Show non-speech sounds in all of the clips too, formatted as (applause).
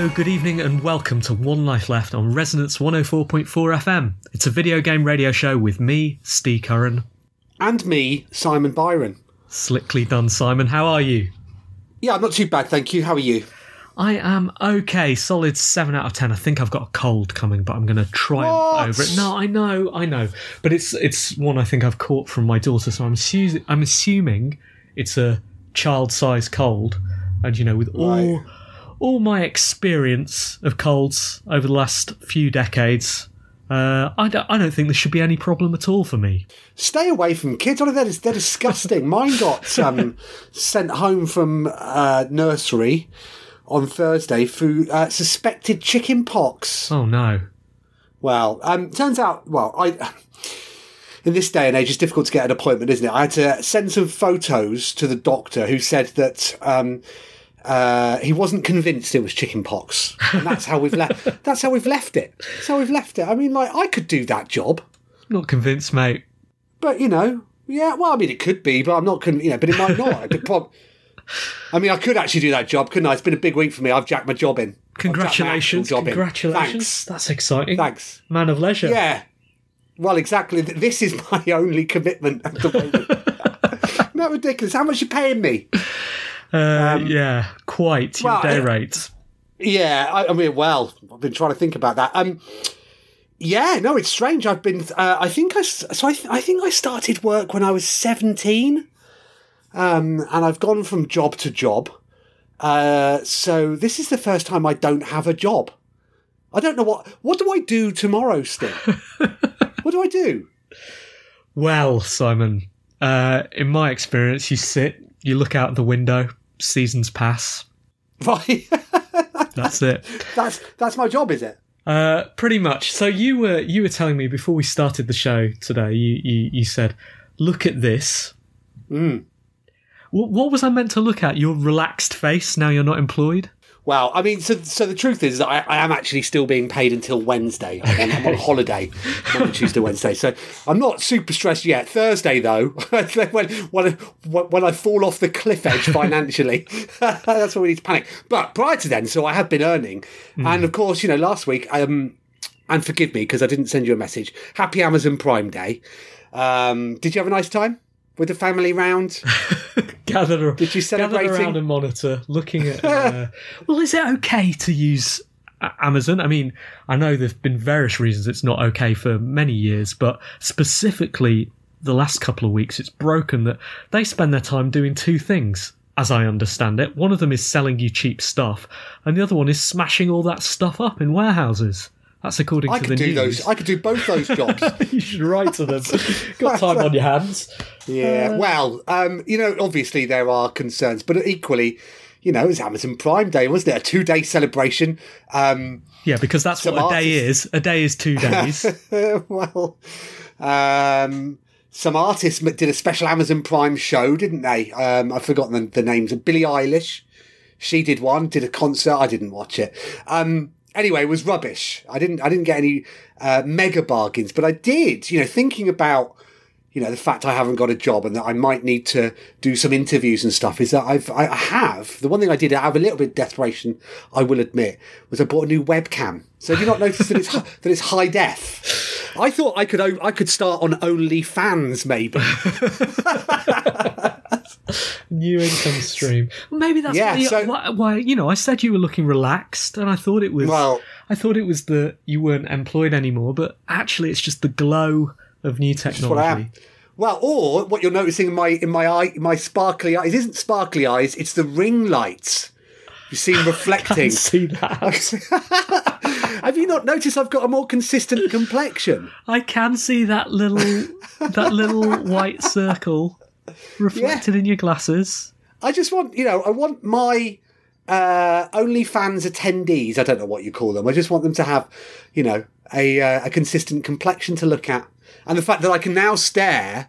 Hello, good evening, and welcome to One Life Left on Resonance 104.4 FM. It's a video game radio show with me, Steve Curran. And me, Simon Byron. Slickly done, Simon. How are you? Yeah, I'm not too bad, thank you. How are you? I am okay. Solid 7 out of 10. I think I've got a cold coming, but I'm going to triumph What? over it. No, I know, I know. But it's it's one I think I've caught from my daughter, so I'm, assu- I'm assuming it's a child sized cold. And, you know, with all. Right. All my experience of colds over the last few decades, uh, I, don't, I don't think there should be any problem at all for me. Stay away from kids. Honestly, they're, they're disgusting. Mine got (laughs) um, sent home from uh, nursery on Thursday through uh, suspected chicken pox. Oh no. Well, um, turns out, well, I. In this day and age, it's difficult to get an appointment, isn't it? I had to send some photos to the doctor, who said that um, uh, he wasn't convinced it was chicken pox, and that's how we've left. (laughs) That's how we've left it. That's how we've left it. I mean, like I could do that job. Not convinced, mate. But you know, yeah. Well, I mean, it could be, but I'm not. Con- you know, but it might not. It (laughs) prob- I mean, I could actually do that job, couldn't I? It's been a big week for me. I've jacked my job in. Congratulations. job in. Congratulations. Thanks. That's exciting. Thanks. Man of leisure. Yeah. Well, exactly. This is (laughs) my only commitment at the moment. Isn't that ridiculous? How much you paying me? Uh, yeah, quite. Your well, day rate. Yeah, I, I mean, well, I've been trying to think about that. Um, yeah, no, it's strange. I've been. Uh, I think I. So I, th- I think I started work when I was seventeen, um, and I've gone from job to job. Uh, so this is the first time I don't have a job. I don't know what. What do I do tomorrow? Still, (laughs) what do I do? Well, Simon, uh, in my experience, you sit, you look out the window, seasons pass. (laughs) Right, That's it. that's that's my job, is it? Uh, pretty much. So you were you were telling me before we started the show today. You you, you said, "Look at this." Mm. What, what was I meant to look at? Your relaxed face. Now you're not employed. Well, I mean, so so the truth is, I, I am actually still being paid until Wednesday. I'm on, I'm on (laughs) holiday, Monday, Tuesday, Wednesday. So I'm not super stressed yet. Thursday, though, (laughs) when when when I fall off the cliff edge (laughs) financially, that's when we need to panic. But prior to then, so I have been earning, and of course, you know, last week, um, and forgive me because I didn't send you a message. Happy Amazon Prime Day. Um, did you have a nice time with the family round? Did you gather celebrating? around a monitor, looking at? (laughs) Uh, well, is it okay to use Amazon? I mean, I know there've been various reasons it's not okay for many years, but specifically the last couple of weeks, it's broken that they spend their time doing two things. As I understand it, one of them is selling you cheap stuff, and the other one is smashing all that stuff up in warehouses. That's according I to the could do news. those. I could do both those (laughs) jobs. you should write to them. Got time on your hands. Yeah, well, um, you know, obviously there are concerns, but equally, you know, it was Amazon Prime Day, wasn't it? A two day celebration. Um, Yeah, because that's what a day is. A day is two days. (laughs) well, um, some artists did a special Amazon Prime show, didn't they? Um, I've forgotten the, the names. Billie Eilish, she did one, did a concert. I didn't watch it. Um, anyway, it was rubbish. I didn't. I didn't get any uh, mega bargains, but I did. You know, thinking about you know the fact I haven't got a job and that I might need to do some interviews and stuff is that I've I I have the one thing I did I have a little bit of desperation I will admit was I bought a new webcam. So have you not noticed that it's that it's high def? I thought I could o- I could start on OnlyFans maybe. (laughs) New income stream. Well, maybe that's Yeah, why, so- why, why. You know, I said you were looking relaxed, and I thought it was. Well- I thought it was that you weren't employed anymore, but actually, it's just the glow of new technology. what I am. Well, or what you're noticing in my in my eye my sparkly eyes isn't sparkly eyes, it's the ring lights. You see (laughs) reflecting. see that. (laughs) Have you not noticed I've got a more consistent complexion? I can see that little that little (laughs) white circle reflected in your glasses. I just want, you know, I want my uh, OnlyFans attendees, I don't know what you call them, I just want them to have, you know, a, uh, a consistent complexion to look at. And the fact that I can now stare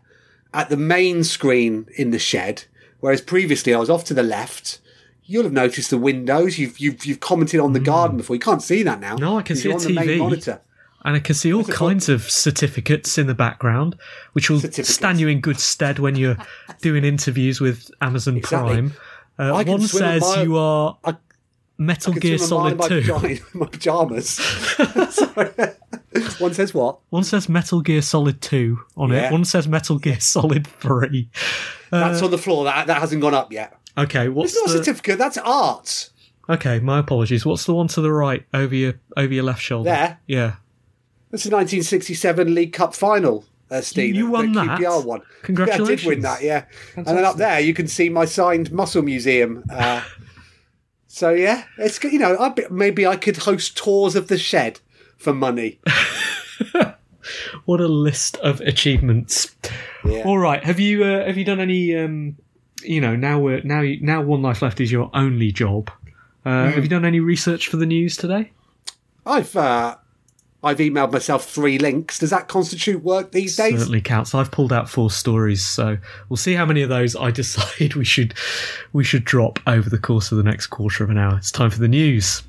at the main screen in the shed, whereas previously I was off to the left. You'll have noticed the windows. You've you've, you've commented on the garden before. You can't see that now. No, I can see a on the main monitor. And I can see all kinds of certificates in the background, which will stand you in good stead when you're (laughs) doing interviews with Amazon Exactly. Prime. Uh, one says mile- you are I- Metal I can Gear Solid 2. pajama- (laughs) my pajamas. (laughs) One says what? One says Metal Gear Solid 2 on Yeah. it. One says Metal Gear Solid 3. That's on the floor. That that hasn't gone up yet. Okay, what's It's not a certificate. That's art. Okay, my apologies. What's the one to the right over your over your left shoulder? There. Yeah. That's the 1967 League Cup final, uh, Steve. You the- won the that? QPR one. Congratulations. Yeah, I did win that, yeah. And then up there, you can see my signed muscle museum. Uh, (laughs) so, yeah, it's good. You know, I, maybe I could host tours of the shed for money. (laughs) What a list of achievements. Yeah. All right, have you uh, have you done any um you know, now we're now you- now one life left is your only job. Uh, Hmm. Have you done any research for the news today? I've uh, I've emailed myself three links. Does that constitute work these days? Certainly counts. I've pulled out four stories, so we'll see how many of those I (laughs) decide we should we should drop over the course of the next quarter of an hour. It's time for the news.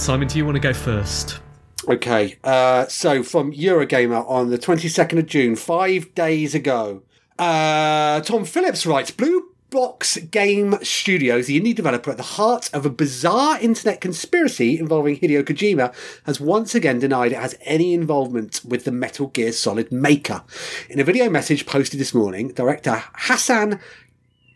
Simon, do you want to go first? Okay, uh, so from Eurogamer on the 22nd of June, five days ago, uh, Tom Phillips writes Blue Box Game Studios, the indie developer at the heart of a bizarre internet conspiracy involving Hideo Kojima, has once again denied it has any involvement with the Metal Gear Solid maker. In a video message posted this morning, director Hassan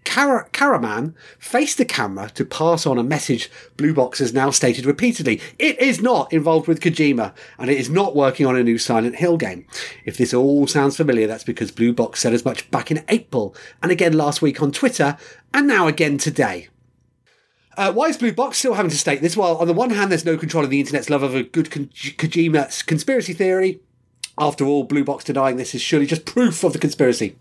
Kara- Kahraman faced the camera to pass on a message Blue Box has now stated repeatedly. It is not involved with Kojima, and it is not working on a new Silent Hill game. If this all sounds familiar, that's because Blue Box said as much back in April, and again last week on Twitter, and now again today. Uh, why is Blue Box still having to state this? Well, on the one hand, there's no control of the internet's love of a good Ko- Kojima conspiracy theory. After all, Blue Box denying this is surely just proof of the conspiracy.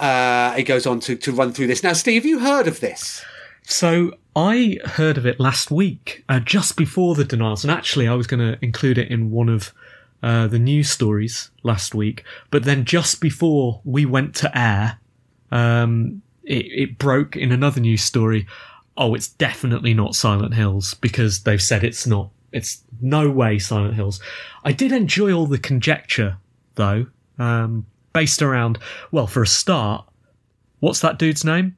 Uh, it goes on to, to run through this. Now, Steve, you heard of this? So I heard of it last week, uh, just before the denials, and actually I was going to include it in one of uh, the news stories last week. But then just before we went to air, um, it, it broke in another news story. Oh, it's definitely not Silent Hills because they've said it's not. It's no way Silent Hills. I did enjoy all the conjecture though, um, based around. Well, for a start, what's that dude's name?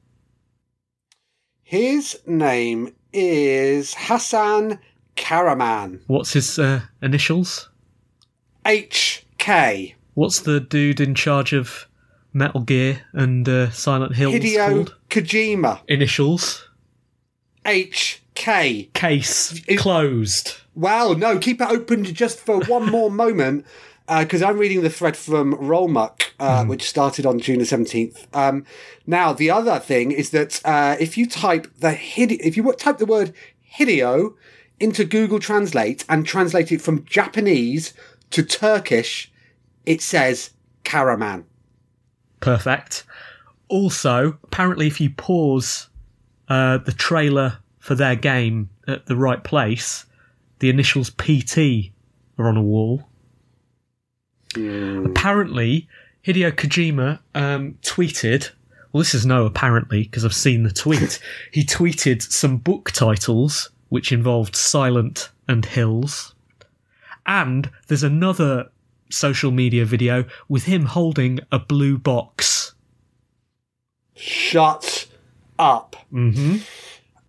His name is Hassan Kahraman. What's his uh, initials? HK. What's the dude in charge of Metal Gear and uh, Silent Hills Hideo called? Kojima. Initials. HK. Case closed. Well, no, keep it open just for one more moment (laughs) because I'm reading the thread from Rollmuck, uh, which started on June the 17th. Um, now, the other thing is that uh, if you type the Hide- if you type the word Hideo into Google Translate and translate it from Japanese to Turkish, it says Kahraman. Perfect. Also, apparently, if you pause uh, the trailer for their game at the right place, the initials PT are on a wall. Apparently, Hideo Kojima um, tweeted. Well, this is no apparently because I've seen the tweet. (laughs) he tweeted some book titles which involved Silent and Hills. And there's another social media video with him holding a blue box. Shut up. Mm-hmm.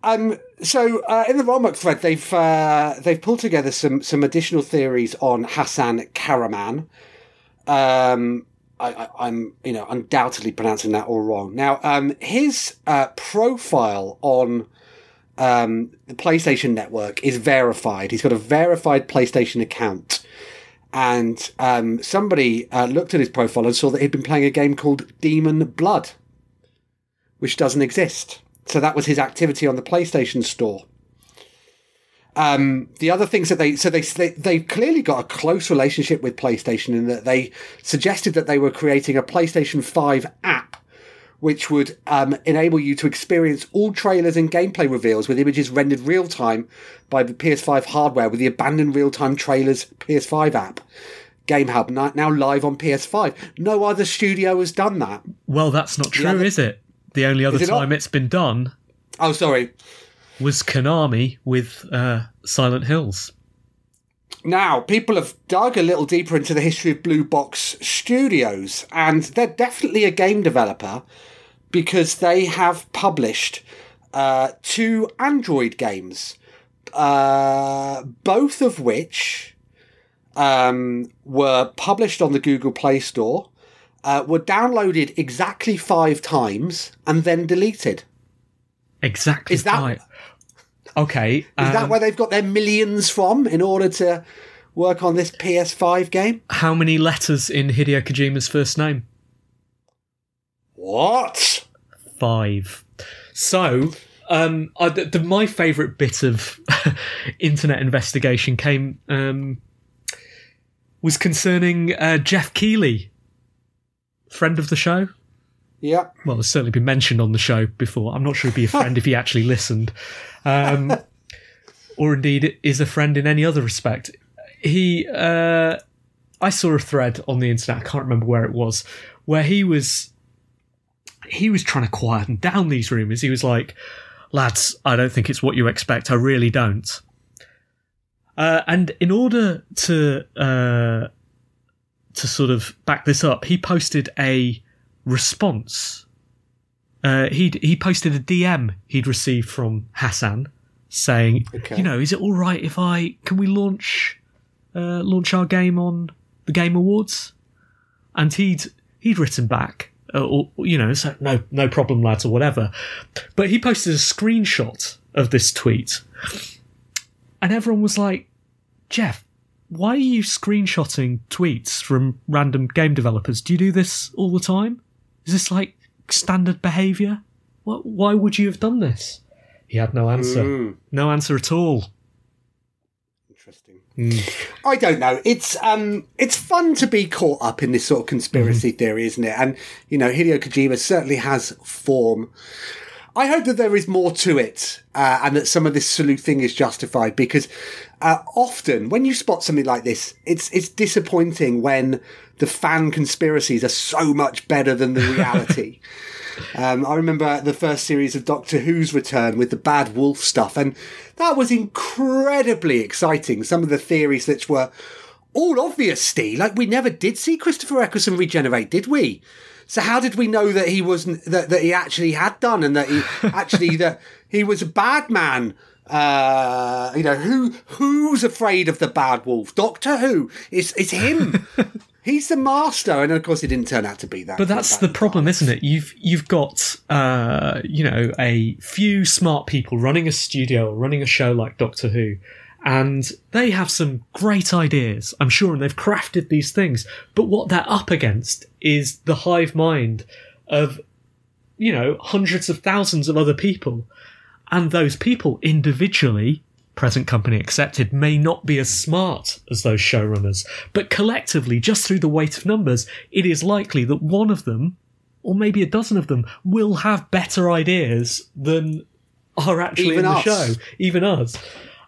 Um, so uh, in the Rollmuck thread, they've uh, they've pulled together some some additional theories on Hassan Kahraman. Um, I, I, am you know undoubtedly pronouncing that all wrong. Now, um, his uh, profile on um, the PlayStation Network is verified. He's got a verified PlayStation account. And um, somebody uh, looked at his profile and saw that he'd been playing a game called Demon Blood, which doesn't exist. So that was his activity on the PlayStation Store. Um, the other things that they so they, they they've clearly got a close relationship with PlayStation in that they suggested that they were creating a PlayStation Five app, which would um, enable you to experience all trailers and gameplay reveals with images rendered real time by the PS5 hardware with the abandoned real time trailers PS5 app. Game Hub now live on PS5. No other studio has done that. Well, that's not true, other- is it? The only other it not? time it's been done Oh, sorry. Was Konami with uh, Silent Hills. Now, people have dug a little deeper into the history of Blue Box Studios, and they're definitely a game developer because they have published uh, two Android games, uh, both of which um, were published on the Google Play Store, uh, were downloaded exactly five times, and then deleted. Exactly. Is that- right. Okay. Is um, that where they've got their millions from in order to work on this PS5 game? how many letters in Hideo Kojima's first name? What? Five. So, um, I, the, the, my favourite bit of (laughs) internet investigation came um, was concerning uh, Geoff Keighley, friend of the show. Yeah. well, it's certainly been mentioned on the show before. I'm not sure he'd be a (laughs) friend if he actually listened, um, (laughs) or indeed is a friend in any other respect. He, uh, I saw a thread on the internet. I can't remember where it was, where he was, he was trying to quieten down these rumours. He was like, "Lads, I don't think it's what you expect. I really don't." Uh, and in order to uh, to sort of back this up, he posted a response. Uh, he he posted a DM he'd received from Hassan saying, Okay. you know, is it all right if I can we launch uh, launch our game on the Game Awards? And he'd he'd written back, uh, or you know, so no no problem, lads, or whatever. But he posted a screenshot of this tweet, and everyone was like, Jeff, why are you screenshotting tweets from random game developers? Do you do this all the time? Is this like standard behaviour? What, why would you have done this? He had no answer. No answer at all. Interesting. I don't know. It's um, it's fun to be caught up in this sort of conspiracy theory, isn't it? And you know, Hideo Kojima certainly has form. I hope that there is more to it, uh, and that some of this sleuthing is justified. Because uh, often, when you spot something like this, it's it's disappointing when the fan conspiracies are so much better than the (laughs) reality. Um, I remember the first series of Doctor Who's return with the bad wolf stuff, and that was incredibly exciting. Some of the theories that were all obvious, Steve. Like we never did see Christopher Eccleston regenerate, did we? So how did we know that he wasn't that, that he actually had done, and that he (laughs) actually that he was a bad man? Uh, you know who who's afraid of the bad wolf? Doctor Who? It's it's him. (laughs) He's the master, and of course, it didn't turn out to be that. But that's the problem, isn't it? You've you've got uh, you know a few smart people running a studio, or running a show like Doctor Who, and they have some great ideas, I'm sure, and they've crafted these things. But what they're up against is the hive mind of you know hundreds of thousands of other people, and those people individually present company accepted, may not be as smart as those showrunners, but collectively, just through the weight of numbers, it is likely that one of them, or maybe a dozen of them, will have better ideas than are actually Even in the us. show, even us.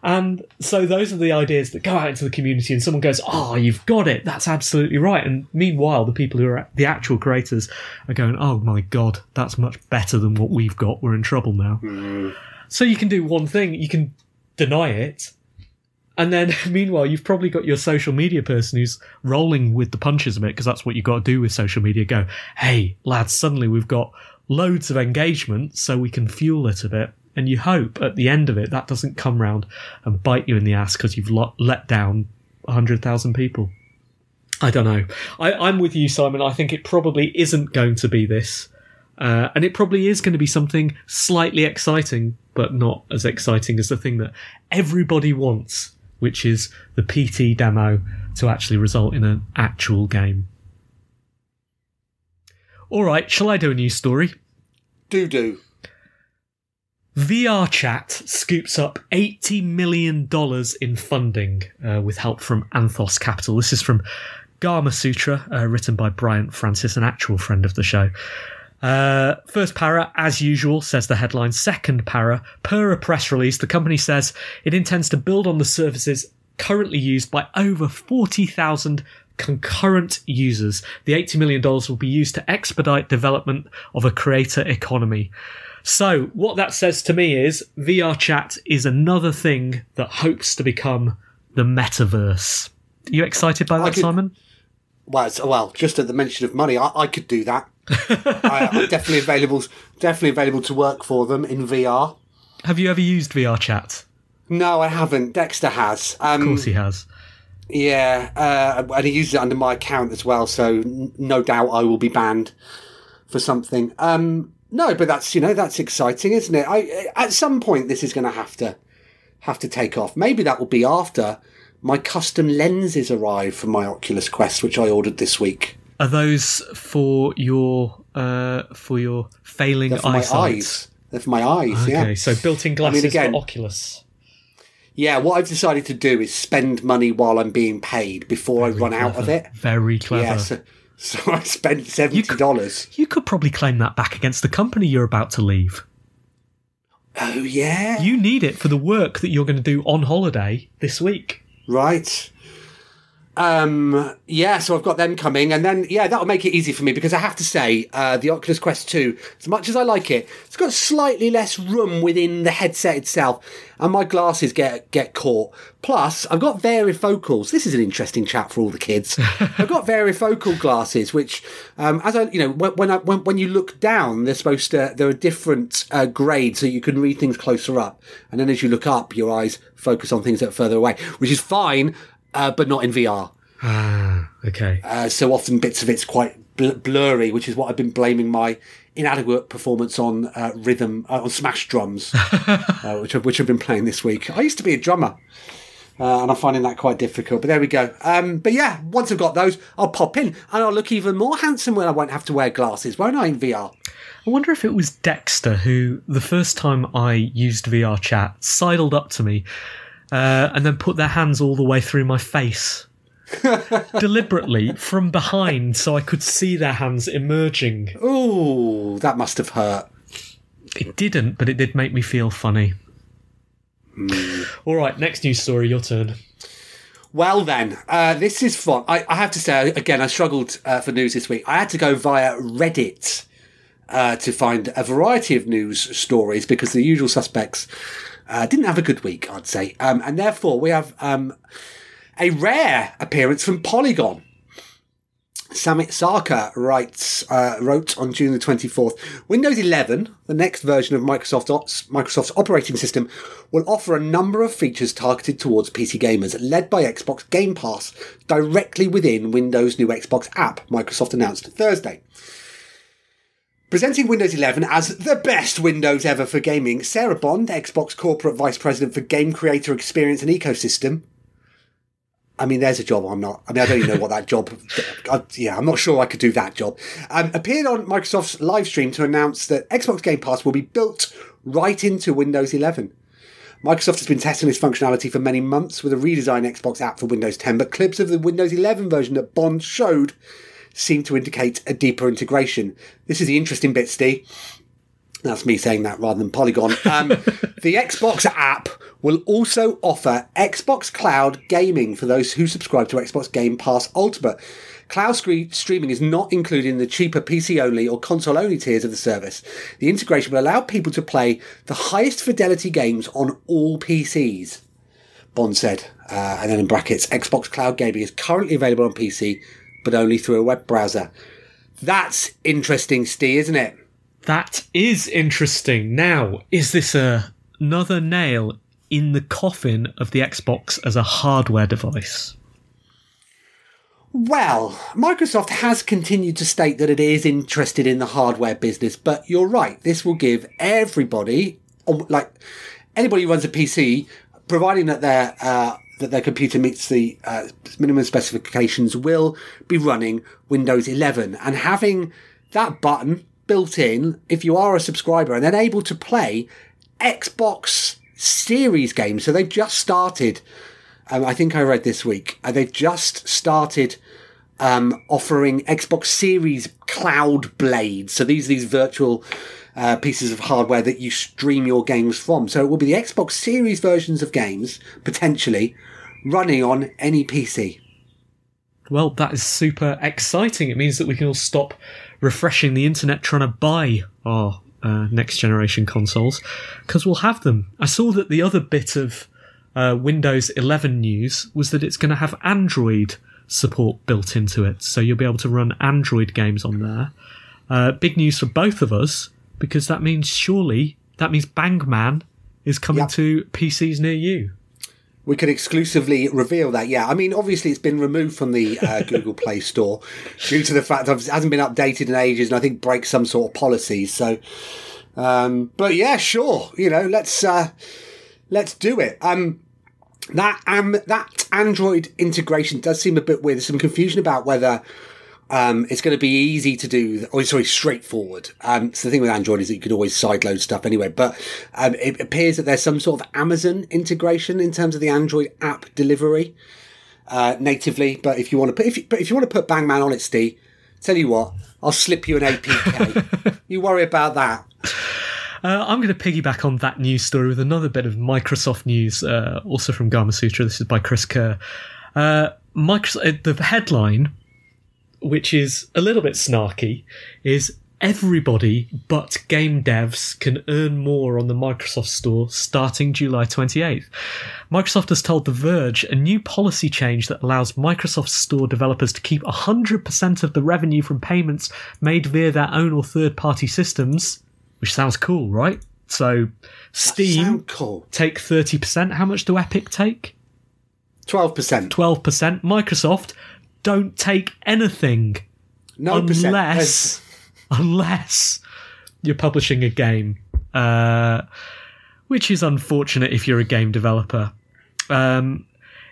And so those are the ideas that go out into the community, and someone goes, "Oh, you've got it. That's absolutely right." And meanwhile, the people who are the actual creators are going, "Oh my god, that's much better than what we've got. We're in trouble now." Mm. So you can do one thing: you can deny it, and then (laughs) meanwhile, you've probably got your social media person who's rolling with the punches a bit because that's what you've got to do with social media. Go, hey lads, suddenly we've got loads of engagement, so we can fuel it a bit. And you hope at the end of it that doesn't come round and bite you in the ass because you've let down hundred thousand people. I don't know. I, I'm with you, Simon. I think it probably isn't going to be this. Uh, and it probably is going to be something slightly exciting, but not as exciting as the thing that everybody wants, which is the PT demo to actually result in an actual game. All right, shall I do a news story? Do do. VR Chat scoops up $80 million in funding uh, with help from Anthos Capital. This is from Gamasutra, uh, written by Bryant Francis, an actual friend of the show. Uh, first para, as usual, says the headline. Second para, per a press release, the company says it intends to build on the services currently used by over 40,000 concurrent users. The $80 million will be used to expedite development of a creator economy. So, what that says to me is VR chat is another thing that hopes to become the metaverse. Are you excited by that, could- Simon? Well, well, just at the mention of money, I, I could do that. I, I'm definitely available. Definitely available to work for them in VR. Have you ever used VR chat? No, I haven't. Dexter has. Um, Of course, he has. Yeah, uh, and he uses it under my account as well, so n- no doubt I will be banned for something. Um, no, but that's you know that's exciting, isn't it? I at some point this is going to have to have to take off. Maybe that will be after my custom lenses arrive for my Oculus Quest, which I ordered this week. Are those for your uh, for your failing They're for my eyes. They're for my eyes. Okay, Yeah. so built-in glasses I mean, again- for Oculus. Yeah. What I've decided to do is spend money while I'm being paid before I run out of it. Very clever. Yeah. So, (laughs) so I spent seventy dollars. You could probably claim that back against the company you're about to leave. Oh yeah. You need it for the work that you're going to do on holiday this week. Right. Um, yeah, so I've got them coming, and then yeah, that'll make it easy for me because I have to say, uh, the Oculus Quest 2, as much as I like it, it's got slightly less room within the headset itself, and my glasses get get caught. Plus, I've got varifocals. This is an interesting chat for all the kids. (laughs) I've got varifocal glasses, which, um, as I, you know, when when, I, when when you look down, they're supposed to there are different uh, grades, so you can read things closer up, and then as you look up, your eyes focus on things that are further away, which is fine uh, but not in VR. Ah, okay. Uh, so often bits of it's quite bl- blurry, which is what I've been blaming my inadequate performance on uh, rhythm uh, on smash drums, (laughs) uh, which I've, which I've been playing this week. I used to be a drummer. Uh, and I'm finding that quite difficult, but there we go. Um, but yeah, once I've got those, I'll pop in and I'll look even more handsome when I won't have to wear glasses, won't I, in VR? I wonder if it was Dexter who, the first time I used VR chat, sidled up to me uh, and then put their hands all the way through my face. (laughs) deliberately from behind so I could see their hands emerging. Ooh, that must have hurt. It didn't, but it did make me feel funny. All right, next news story, your turn. Well, then, uh, this is fun. I, I have to say, again, I struggled uh, for news this week. I had to go via Reddit uh, to find a variety of news stories because the usual suspects uh, didn't have a good week, I'd say. Um, and therefore, we have um, a rare appearance from Polygon. Samit Sarkar writes, uh, wrote on June the 24th, Windows 11, the next version of Microsoft Ops, Microsoft's operating system, will offer a number of features targeted towards PC gamers, led by Xbox Game Pass, directly within Windows' new Xbox app, Microsoft announced Thursday. Presenting Windows 11 as the best Windows ever for gaming, Sarah Bond, Xbox Corporate Vice President for Game Creator Experience and Ecosystem, I mean, there's a job I'm not. I mean, I don't even know what that (laughs) job. I, yeah, I'm not sure I could do that job. Um, appeared on Microsoft's live stream to announce that Xbox Game Pass will be built right into Windows 11. Microsoft has been testing this functionality for many months with a redesigned Xbox app for Windows 10, but clips of the Windows 11 version that Bond showed seem to indicate a deeper integration. This is the interesting bit, Steve. That's me saying that rather than Polygon. Um, (laughs) the Xbox app will also offer Xbox Cloud gaming for those who subscribe to Xbox Game Pass Ultimate. Cloud streaming is not included in the cheaper PC only or console only tiers of the service. The integration will allow people to play the highest fidelity games on all PCs. Bond said, uh, and then in brackets, Xbox Cloud Gaming is currently available on PC, but only through a web browser. That's interesting, Steve, isn't it? That is interesting. Now, is this a, another nail in the coffin of the Xbox as a hardware device? Well, Microsoft has continued to state that it is interested in the hardware business, but you're right. This will give everybody, like anybody who runs a PC, providing that their uh, that their computer meets the uh, minimum specifications, will be running Windows 11 and having that button built in if you are a subscriber and then able to play Xbox Series games. So they've just started. Um, I think I read this week. Uh, they've just started um, offering Xbox Series Cloud Blades. So these these virtual uh, pieces of hardware that you stream your games from. So it will be the Xbox Series versions of games potentially running on any PC. Well, that is super exciting. It means that we can all stop refreshing the internet trying to buy our uh, next generation consoles because we'll have them. I saw that the other bit of uh, Windows 11 news was that it's going to have Android support built into it, so you'll be able to run Android games on there. Uh, big news for both of us because that means surely that means Bangman is coming yep. to PCs near you we could exclusively reveal that. Yeah, I mean, obviously it's been removed from the uh, (laughs) Google Play Store due to the fact that it hasn't been updated in ages, and I think breaks some sort of policies. So, um, but yeah, sure, you know, let's uh, let's do it. Um, that um, that Android integration does seem a bit weird. There's some confusion about whether um, it's going to be easy to do, or sorry, straightforward. Um, so the thing with Android is that you can always sideload stuff anyway, but um, it appears that there's some sort of Amazon integration in terms of the Android app delivery uh, natively. But if you want to put, if you, but if you want to put Bangman on it, Steve, tell you what, I'll slip you an APK. (laughs) you worry about that. Uh, I'm going to piggyback on that news story with another bit of Microsoft news, uh, also from Gamasutra. This is by Chris Kerr. Uh, Microsoft, uh, the headline which is a little bit snarky, is everybody but game devs can earn more on the Microsoft Store starting July 28th. Microsoft has told The Verge a new policy change that allows Microsoft Store developers to keep 100% of the revenue from payments made via their own or third party systems, which sounds cool, right? So Steam cool. take 30%. How much do Epic take? 12%. 12%. Microsoft don't take anything no unless (laughs) unless you're publishing a game, uh, which is unfortunate if you're a game developer. Um,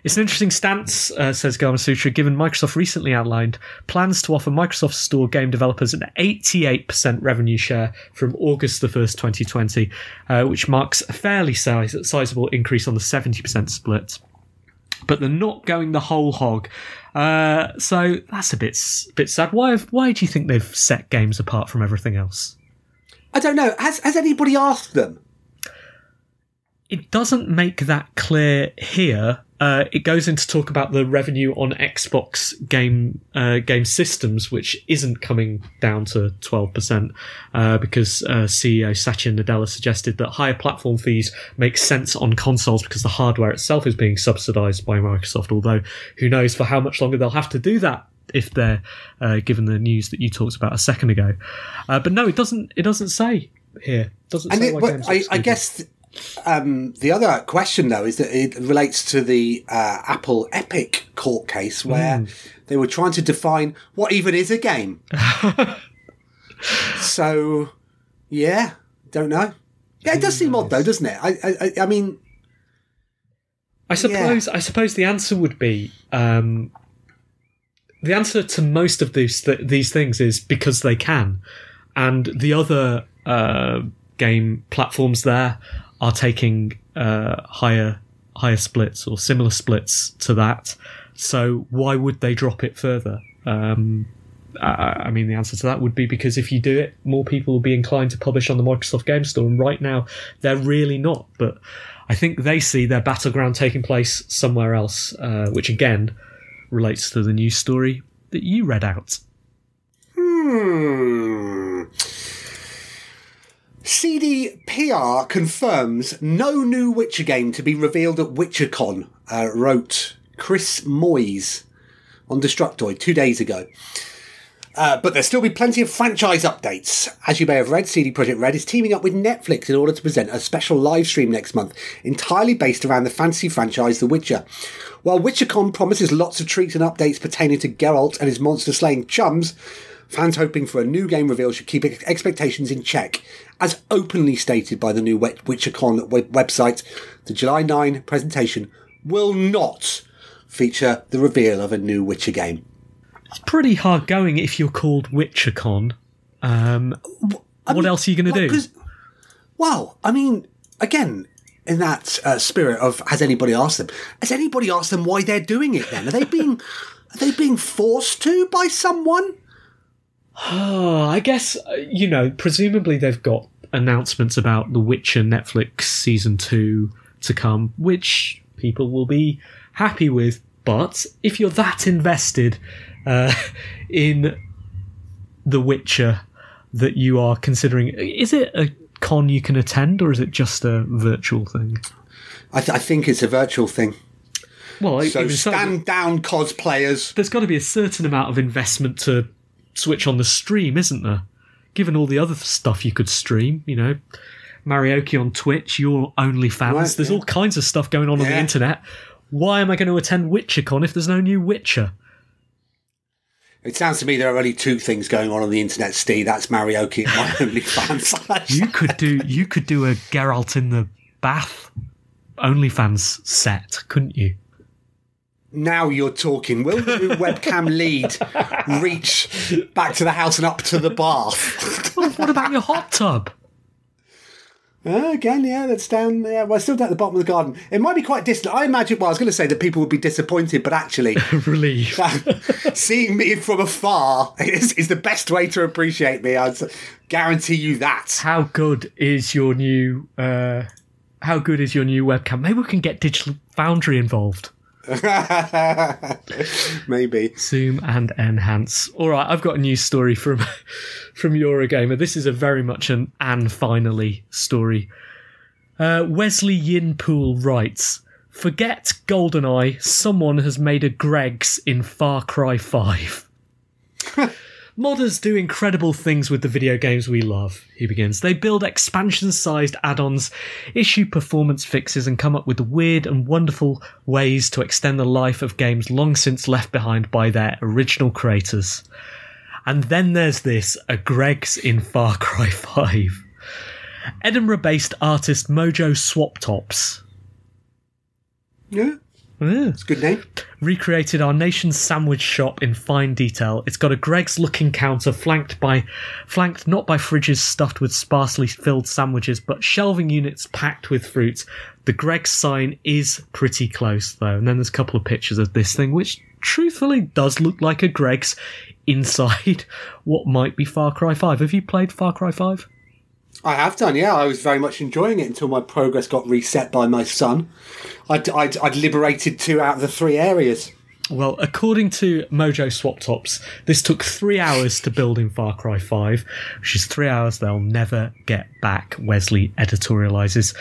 it's an interesting stance, uh, says Gamasutra, given Microsoft recently outlined plans to offer Microsoft Store game developers an 88% revenue share from August the 1st, 2020, uh, which marks a fairly size- sizable increase on the 70% split. But they're not going the whole hog. Uh, so that's a bit bit sad. Why why do you think they've set games apart from everything else? I don't know. Has has anybody asked them? It doesn't make that clear here. Uh, it goes into talk about the revenue on Xbox game uh, game systems, which isn't coming down to twelve percent uh, because uh, CEO Satya Nadella suggested that higher platform fees make sense on consoles because the hardware itself is being subsidised by Microsoft. Although who knows for how much longer they'll have to do that if they're uh, given the news that you talked about a second ago. Uh, but no, it doesn't. It doesn't say here. It doesn't And say it, why but games I, I guess th- um, the other question, though, is that it relates to the uh, Apple Epic court case where Hmm. they were trying to define what even is a game. (laughs) so, yeah, don't know. Yeah, it does seem odd, though, doesn't it? I, I, I- mean, I suppose I suppose the answer would be um, the answer to most of these th- these things is because they can, and the other uh, game platforms there are taking uh, higher higher splits or similar splits to that. So why would they drop it further? Um, I, I mean, the answer to that would be because if you do it, more people will be inclined to publish on the Microsoft Game Store, and right now they're really not. But I think they see their battleground taking place somewhere else, uh, which again relates to the news story that you read out. hmm. CDPR confirms no new Witcher game to be revealed at WitcherCon, uh, wrote Chris Moyes on Destructoid two days ago. Uh, but there'll still be plenty of franchise updates. As you may have read, CD Projekt Red is teaming up with Netflix in order to present a special live stream next month, entirely based around the fantasy franchise The Witcher. While WitcherCon promises lots of treats and updates pertaining to Geralt and his monster slaying chums, fans hoping for a new game reveal should keep expectations in check. As openly stated by the new WitcherCon web- website, the July 9 presentation will not feature the reveal of a new Witcher game. It's pretty hard going if you're called WitcherCon. Um, what else are you going to Well, do? Well, I mean, again, in that uh, spirit of has anybody asked them? Has anybody asked them why they're doing it? Then are they being are they being forced to by someone? Oh, (sighs) I guess uh, you know. Presumably, they've got announcements about The Witcher Netflix season two to come, which people will be happy with. But if you're that invested uh, (laughs) in The Witcher that you are considering, is it a con you can attend, or is it just a virtual thing? I, th- I think it's a virtual thing. Well, So it was something- stand down, cosplayers. there's got to be a certain amount of investment to switch on the stream, isn't there? Given all the other stuff you could stream, you know, Marioki on Twitch, your OnlyFans, Right, there's yeah. all kinds of stuff going on on the internet. Why am I going to attend WitcherCon if there's no new Witcher? It sounds to me there are only two things going on on the internet, Steve. That's Marioki and my (laughs) OnlyFans. You could do you could do a Geralt in the bath OnlyFans set, couldn't you? Now you're talking. Will the (laughs) webcam lead reach back to the house and up to the bath? Well, what about your hot tub? Uh, again, yeah, that's down. Yeah, well, still down at the bottom of the garden. It might be quite distant. I imagine. Well, I was going to say that people would be disappointed, but actually, (laughs) Relief. (laughs) seeing me from afar is, is the best way to appreciate me. I guarantee you that. How good is your new uh how good is your new webcam? Maybe we can get Digital Foundry involved. (laughs) Maybe. Zoom and enhance. All right, I've got a news story from (laughs) from Eurogamer. This is a very much an and finally story. Uh, Wesley Yin-Poole writes, "Forget GoldenEye. Someone has made a Greggs in Far Cry Five. (laughs) Modders do incredible things with the video games we love, he begins. They build expansion sized add ons, issue performance fixes, and come up with weird and wonderful ways to extend the life of games long since left behind by their original creators. And then there's this a Greggs in Far Cry (laughs) 5. Edinburgh based artist Mojo Swoptops. Yeah, Yeah it's a good name. recreated our nation's sandwich shop in fine detail. It's got a Greggs looking counter flanked by flanked not by fridges stuffed with sparsely filled sandwiches, but shelving units packed with fruit. The Greggs sign is pretty close though, and then there's a couple of pictures of this thing, which truthfully does look like a Greggs inside (laughs) what might be Far Cry 5. Have you played Far Cry 5? I have done, yeah. I was very much enjoying it until my progress got reset by my son. I'd, I'd, I'd liberated two out of the three areas. Well, according to Mojo Swoptops, this took three hours to build in Far Cry 5, which is three hours they'll never get back, Wesley editorializes.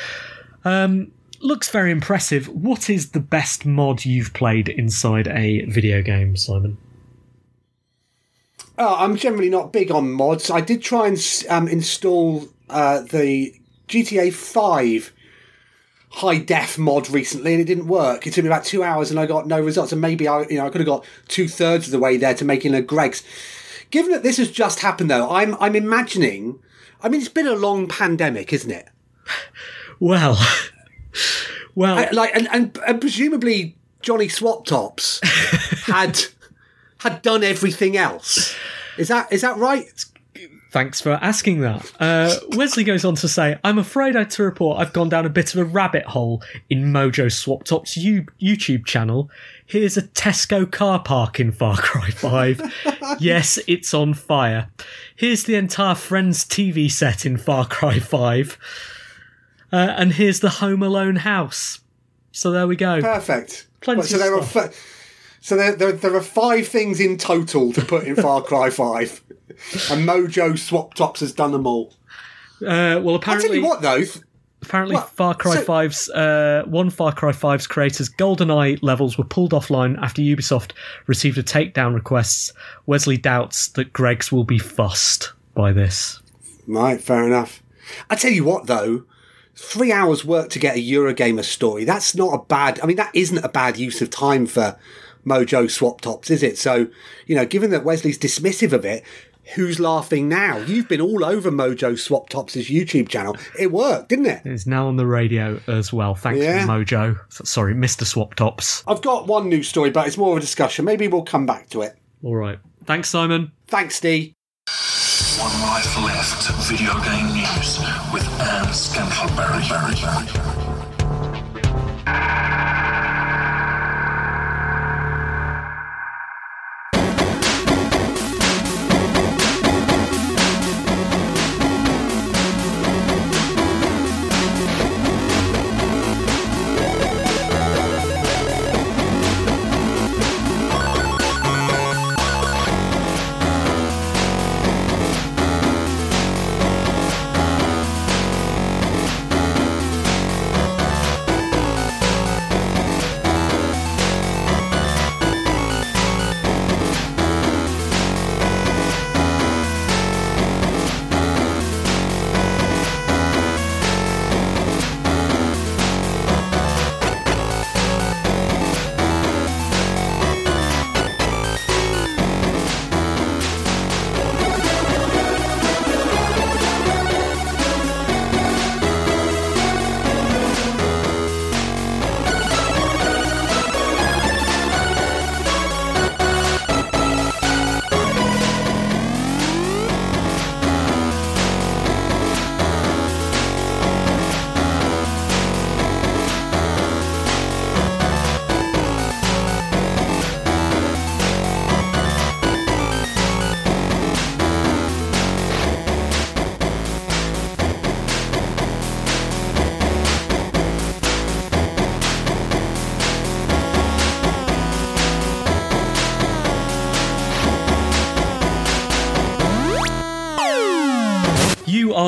Um, looks very impressive. What is the best mod you've played inside a video game, Simon? Oh, I'm generally not big on mods. I did try and um, install uh, the GTA 5 high def mod recently, and it didn't work. It took me about two hours, and I got no results. And maybe I, you know, I could have got two thirds of the way there to making a Greggs. Given that this has just happened, though, I'm I'm imagining. I mean, it's been a long pandemic, isn't it? (laughs) Well, well, I- like, and, and, and presumably Johnny Swap Tops (laughs) had had done everything else. Is that is that right? Thanks for asking that. Uh, Wesley goes on to say, I'm afraid I had to report I've gone down a bit of a rabbit hole in Mojo Swoptops' U- YouTube channel. Here's a Tesco car park in Far Cry 5. (laughs) yes, it's on fire. Here's the entire Friends TV set in Far Cry 5. Uh, and here's the Home Alone house. So there we go. Perfect. Plenty so of there stuff. are fi- so there, there there are five things in total to put in Far Cry Five, and Mojo Swoptops has done them all. Uh, well, apparently, tell you what though. th- Apparently, Well, Far Cry so- 5's uh, one Far Cry 5's creators' GoldenEye levels were pulled offline after Ubisoft received a takedown request. Wesley doubts that Greggs will be fussed by this. Right, fair enough. I tell you what though, three hours work to get a Eurogamer story. That's not a bad. I mean, that isn't a bad use of time for Mojo Swoptops, is it? So, you know, given that Wesley's dismissive of it, who's laughing now? You've been all over Mojo Swoptops' YouTube channel. It worked, didn't it? It's now on the radio as well. Thanks, Yeah. Mojo. Sorry, Mr. Swoptops. I've got one news story, but it's more of a discussion. Maybe we'll come back to it. All right. Thanks, Simon. Thanks, Dee. One Life Left video game news with Anne Scantleberry.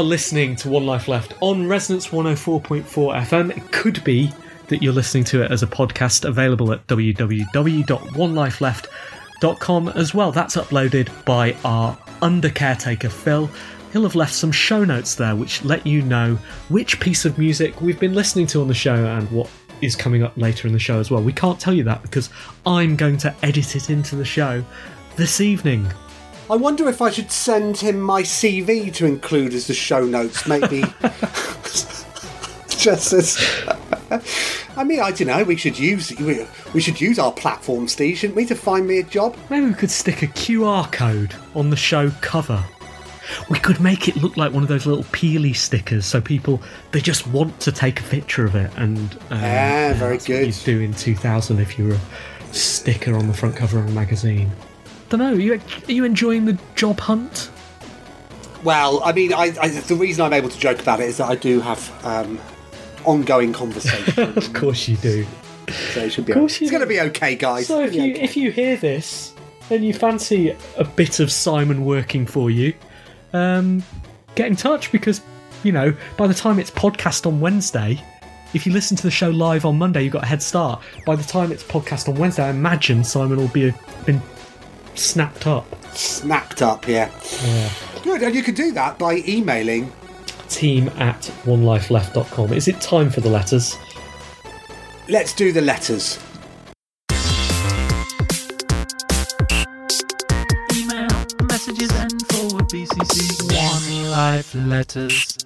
Listening to One Life Left on Resonance 104.4 FM. It could be that you're listening to it as a podcast available at www.onelifeleft.com as well. That's uploaded by our under caretaker Phil. He'll have left some show notes there which let you know which piece of music we've been listening to on the show and what is coming up later in the show as well. We can't tell you that because I'm going to edit it into the show this evening. I wonder if I should send him my CV to include as the show notes, maybe. (laughs) Just as. I mean, I don't know. We should use we, we should use our platform, Steve, shouldn't we, to find me a job? Maybe we could stick a QR code on the show cover. We could make it look like one of those little peely stickers, so people they just want to take a picture of it. And um, Ah, very that's what good. you'd do in 2000 if you were a sticker on the front cover of a magazine. Don't know. Are you, are you enjoying the job hunt? Well, I mean, I, I, the reason I'm able to joke about it is that I do have um, ongoing conversations. (laughs) Of course you do. so it should be. Of course you it's going to be okay, guys. So if you okay. if you hear this and you fancy a bit of Simon working for you, um, get in touch because you know by the time it's podcast on Wednesday, if you listen to the show live on Monday, you've got a head start. By the time it's podcast on Wednesday, I imagine Simon will be been snapped up. Snapped up, yeah. Good, and you can do that by emailing. Team at onelifeleft.com. Is it time for the letters? Let's do the letters. Email messages and forward BCC. One life letters.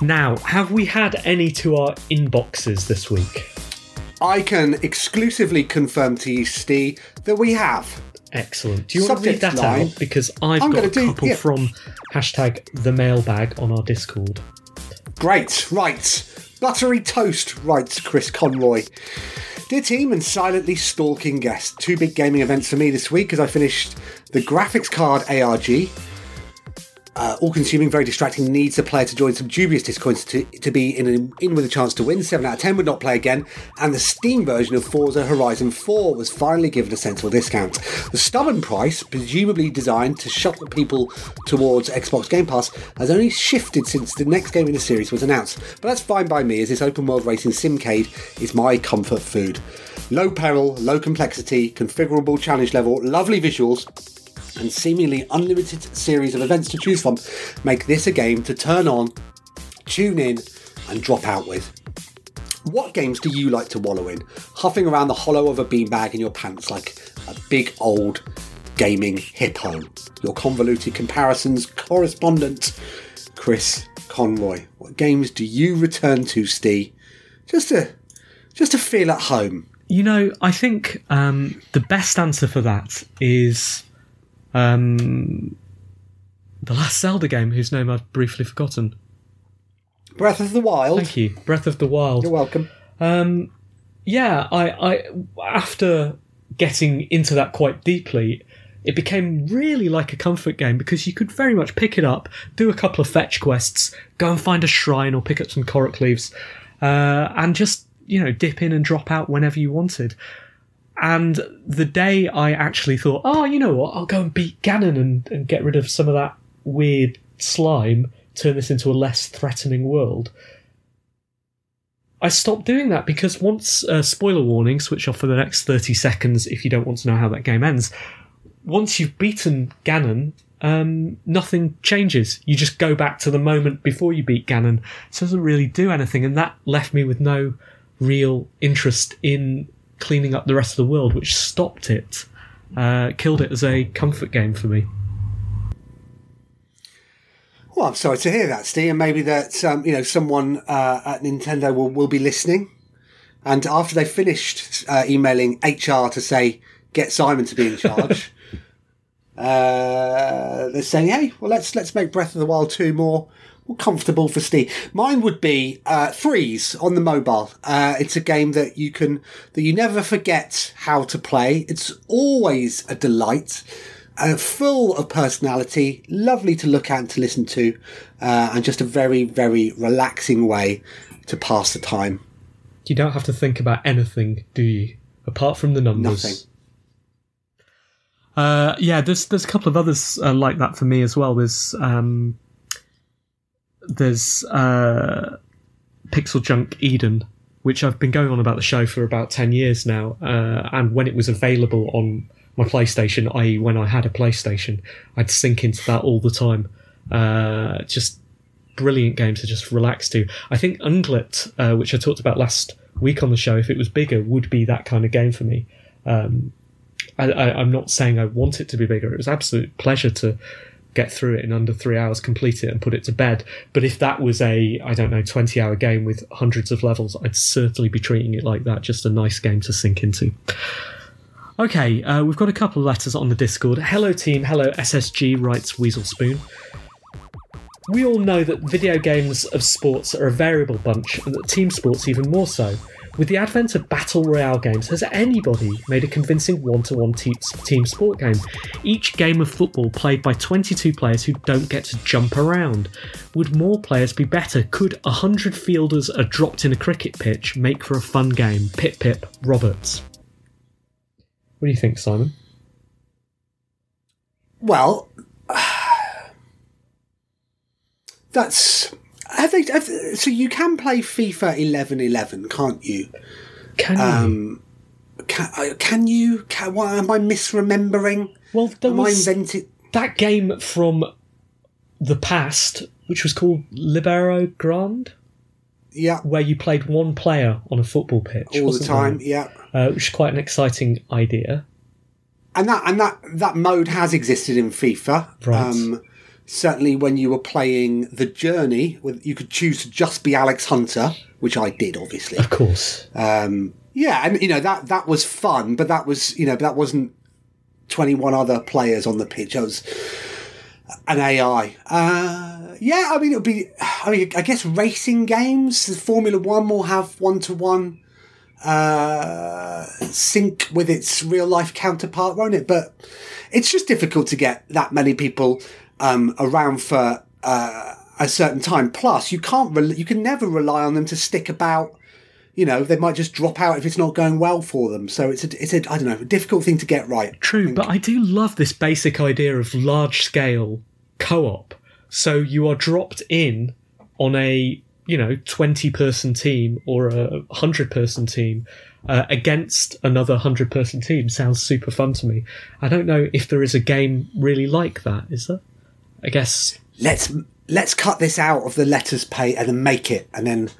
Now, have we had any to our inboxes this week? I can exclusively confirm to you, Steve, that we have. Excellent. Do you want to read that line. out? Because I've I'm got a do- couple yeah. from hashtag the mailbag on our Discord. Great, right. Buttery toast, writes Chris Conroy. Dear team and silently stalking guest, two big gaming events for me this week as I finished the graphics card ARG. Uh, all consuming, very distracting, needs the player to join some dubious discoins to, to be in, an, in with a chance to win. 7 out of 10 would not play again. And the Steam version of Forza Horizon 4 was finally given a sensible discount. The stubborn price, presumably designed to shuttle people towards Xbox Game Pass, has only shifted since the next game in the series was announced. But that's fine by me, as this open world racing simcade is my comfort food. Low peril, low complexity, configurable challenge level, lovely visuals, and seemingly unlimited series of events to choose from make this a game to turn on, tune in, and drop out with. What games do you like to wallow in? Huffing around the hollow of a beanbag in your pants like a big old gaming hippo. Your convoluted comparisons correspondent, Chris Conroy. What games do you return to, Steve? Just to just to feel at home. You know, I think um, the best answer for that is um, the last Zelda game, whose name I've briefly forgotten. Breath of the Wild. Thank you, Breath of the Wild. You're welcome. Um, yeah, I, I after getting into that quite deeply, it became really like a comfort game because you could very much pick it up, do a couple of fetch quests, go and find a shrine or pick up some korok leaves, uh, and just you know dip in and drop out whenever you wanted. And the day I actually thought, oh, you know what, I'll go and beat Ganon and, and get rid of some of that weird slime, turn this into a less threatening world. I stopped doing that because once uh, spoiler warning, switch off for the next thirty seconds if you don't want to know how that game ends. Once you've beaten Ganon, um, nothing changes. You just go back to the moment before you beat Ganon. It doesn't really do anything, and that left me with no real interest in cleaning up the rest of the world, which stopped it, uh, killed it as a comfort game for me. Well, I'm sorry to hear that, Steve, and maybe that um, you know someone uh, at Nintendo will, will be listening, and after they finished uh, emailing HR to say get Simon to be in charge, (laughs) uh, they're saying, "Hey, well let's let's make Breath of the Wild two more." More Comfortable for Steve. Mine would be uh, Threes on the mobile. Uh, it's a game that you can that you never forget how to play. It's always a delight uh, full of personality, lovely to look at and to listen to, uh, and just a very, very relaxing way to pass the time. You don't have to think about anything, do you? Apart from the numbers. Nothing. Uh, yeah, there's there's a couple of others uh, like that for me as well. There's um, there's uh, PixelJunk Eden, which I've been going on about the show for about ten years now, uh, and when it was available on my PlayStation, i.e., when I had a PlayStation, I'd sink into that all the time. Uh, just brilliant game to just relax to. I think Unglet, uh, which I talked about last week on the show, if it was bigger, would be that kind of game for me. Um, I, I'm not saying I want it to be bigger. It was absolute pleasure to get through it in under three hours, complete it, and put it to bed. But if that was a, I don't know, 20 hour game with hundreds of levels, I'd certainly be treating it like that. Just a nice game to sink into. Okay, uh, we've got a couple of letters on the Discord. Hello, team. Hello, SSG, writes Weasel Spoon. We all know that video games of sports are a variable bunch, and that team sports even more so. With the advent of battle royale games, has anybody made a convincing one-to-one team sport game? Each game of football played by 22 players who don't get to jump around. Would more players be better? Could 100 fielders are dropped in a cricket pitch make for a fun game? Pip pip, Roberts. What do you think, Simon? Well, (sighs) that's. Have they, have, so you can play FIFA 11 11, can't you? Can you? Um, Can, uh, can you? Can, what, am I misremembering? Well, there Am I was invented? that game from the past, which was called Libero Grande, Yeah, where you played one player on a football pitch all the time. there? Yeah, uh, which is quite an exciting idea. and that and that that mode has existed in FIFA. Right. Certainly, when you were playing the journey, with you could choose to just be Alex Hunter, which I did, obviously. Of course, Um, yeah, and you know that that was fun, but that was you know that wasn't twenty one other players on the pitch. It was an AI. Uh, yeah, I mean it would be. I mean, I guess racing games, Formula One will have one to one sync with its real life counterpart, won't it? But it's just difficult to get that many people um, around for uh, a certain time. Plus, you can't. Re- you can never rely on them to stick about you know, they might just drop out if it's not going well for them. So it's a, it's a, I don't know, a difficult thing to get right. true. But I do love this basic idea of large scale co-op. So you are dropped in on a you know twenty person team or a hundred person team. Uh, against another hundred person team sounds super fun to me. I don't know if there is a game really like that. Is there? I guess Let's let's cut this out of the letters pay and then make it, and then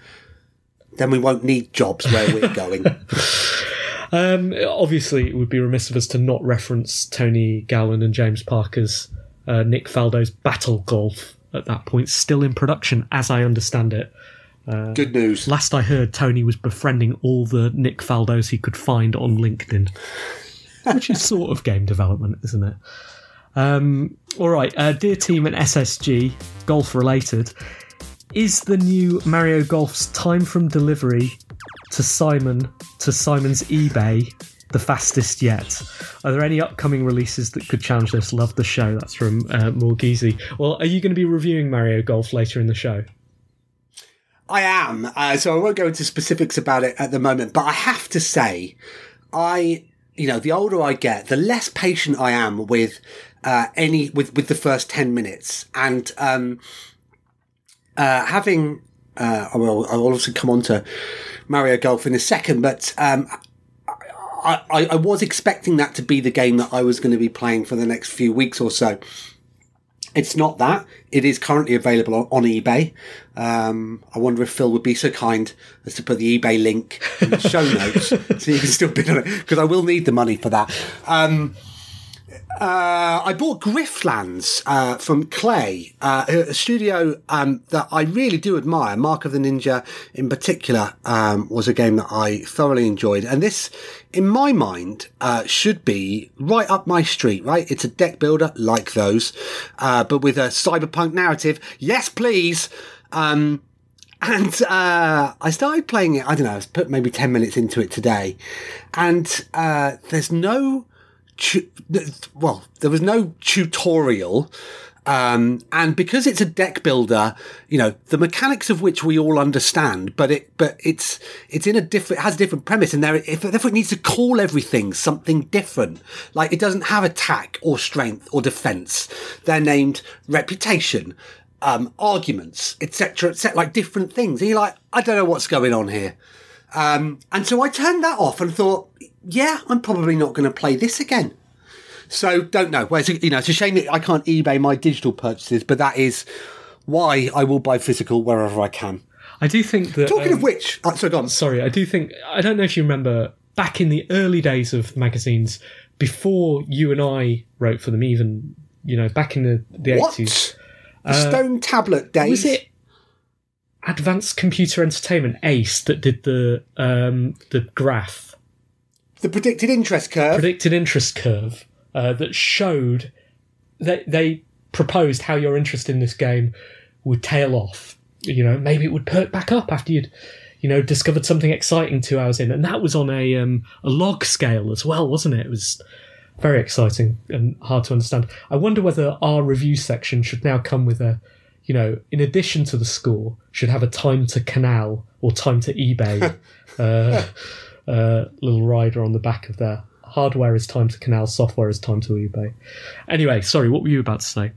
then we won't need jobs where we're (laughs) going. Um, obviously, it would be remiss of us to not reference Tony Gowland and James Parker's uh, Nick Faldo's Battle Golf at that point, still in production, as I understand it. Good news. Last I heard, Tony was befriending all the Nick Faldos he could find on LinkedIn, which is sort of game development, isn't it? Um, all right, uh, dear team and SSG, golf related, is the new Mario Golf's time from delivery to Simon to Simon's eBay the fastest yet? Are there any upcoming releases that could challenge this? Love the show. That's from uh. Well, are you going to be reviewing Mario Golf later in the show? I am. Uh, so I won't go into specifics about it at the moment, but I have to say, I, you know, the older I get, the less patient I am with uh, any with with the first ten minutes, and um, uh, having. Uh, I will. I will also come on to Mario Golf in a second, but um, I, I, I was expecting that to be the game that I was going to be playing for the next few weeks or so. It's not that. It is currently available on, on eBay. Um, I wonder if Phil would be so kind as to put the eBay link in the show (laughs) notes so you can still bid on it because I will need the money for that. Um, uh, I bought Griftlands uh, from Klei, uh, a studio um, that I really do admire. Mark of the Ninja, in particular, um, was a game that I thoroughly enjoyed. And this, in my mind, uh, should be right up my street, right? It's a deck builder like those, uh, but with a cyberpunk narrative. Yes, please. Um, and uh, I started playing it. I don't know. I put maybe ten minutes into it today, and uh, there's no, tu- well, there was no tutorial. Um, and because it's a deck builder, you know, the mechanics of which we all understand, but it, but it's, it's in a different, it has a different premise and there, if, therefore it needs to call everything something different. Like it doesn't have attack or strength or defense. They're named reputation, um, arguments, etc., etc., like different things. And you're like, I don't know what's going on here. Um, and so I turned that off and thought, yeah, I'm probably not going to play this again. So don't know. Well, it's, you know, it's a shame that I can't eBay my digital purchases, but that is why I will buy physical wherever I can. I do think that. Talking um, of which, uh, so gone. sorry, I do think I don't know if you remember back in the early days of magazines before you and I wrote for them, even you know back in the the eighties. The stone tablet days. Was it Advanced Computer Entertainment Ace that did the um, the graph the predicted interest curve? predicted interest curve uh, that showed that they proposed how your interest in this game would tail off. You know, maybe it would perk back up after you'd, you know, discovered something exciting two hours in, and that was on a um, a log scale as well, wasn't it? It was very exciting and hard to understand. I wonder whether our review section should now come with a, you know, in addition to the score, should have a time to canal or time to eBay (laughs) uh, uh, little rider on the back of there. Hardware is time to canal, software is time to eBay. Anyway, sorry, what were you about to say?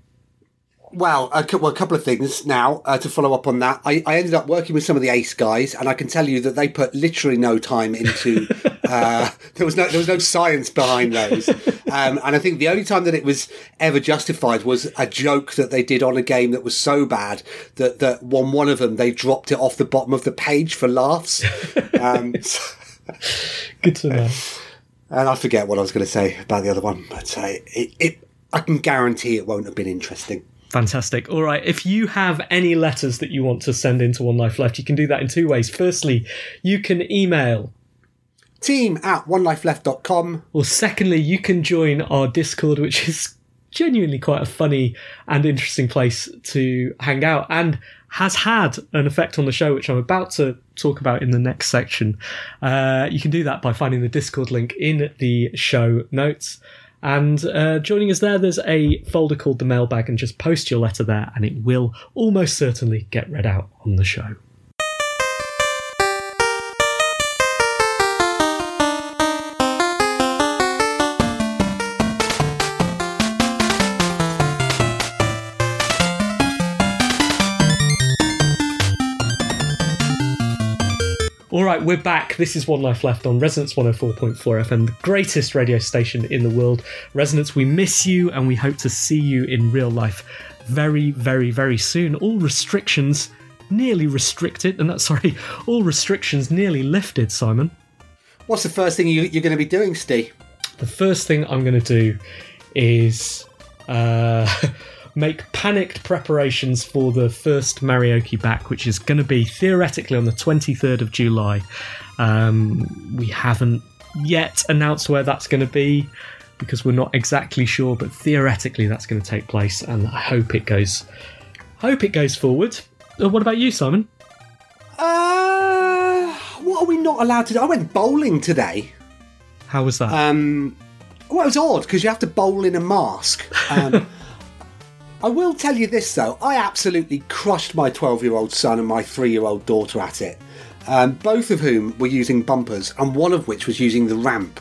Well, a, well, a couple of things now uh, to follow up on that. I, I ended up working with some of the Ace guys, and I can tell you that they put literally no time into (laughs) Uh, there was no there was no science behind those, um, and I think the only time that it was ever justified was a joke that they did on a game that was so bad that that on one of them they dropped it off the bottom of the page for laughs. (laughs) Um, (laughs) Good to know. and I forget what I was going to say about the other one, but uh, it, it I can guarantee it won't have been interesting. Fantastic. All right. If you have any letters that you want to send into One Life Left, you can do that in two ways. Firstly, you can email, Team at onelifeleft.com. or secondly, you can join our Discord, which is genuinely quite a funny and interesting place to hang out and has had an effect on the show, which I'm about to talk about in the next section. Uh, you can do that by finding the Discord link in the show notes. And uh, joining us there, there's a folder called the mailbag, and just post your letter there, and it will almost certainly get read out on the show. Right, we're back. This is One Life Left on Resonance 104.4 FM, the greatest radio station in the world. Resonance, we miss you and we hope to see you in real life very, very, very soon. All restrictions nearly restricted, and that's (laughs) sorry, all restrictions nearly lifted, Simon. What's the first thing you, you're going to be doing, Steve? The first thing I'm going to do is uh, (laughs) make panicked preparations for the first Marioki back, which is going to be theoretically on the 23rd of July. Um, we haven't yet announced where that's going to be because we're not exactly sure, but theoretically that's going to take place, and I hope it goes. Hope it goes forward. Uh, what about you, Simon? Uh, what are we not allowed to do? I went bowling today. How was that? Um, well, it was odd because you have to bowl in a mask. Um, (laughs) I will tell you this though, I absolutely crushed my 12 year old son and my three year old daughter at it. Um, both of whom were using bumpers, and one of which was using the ramp.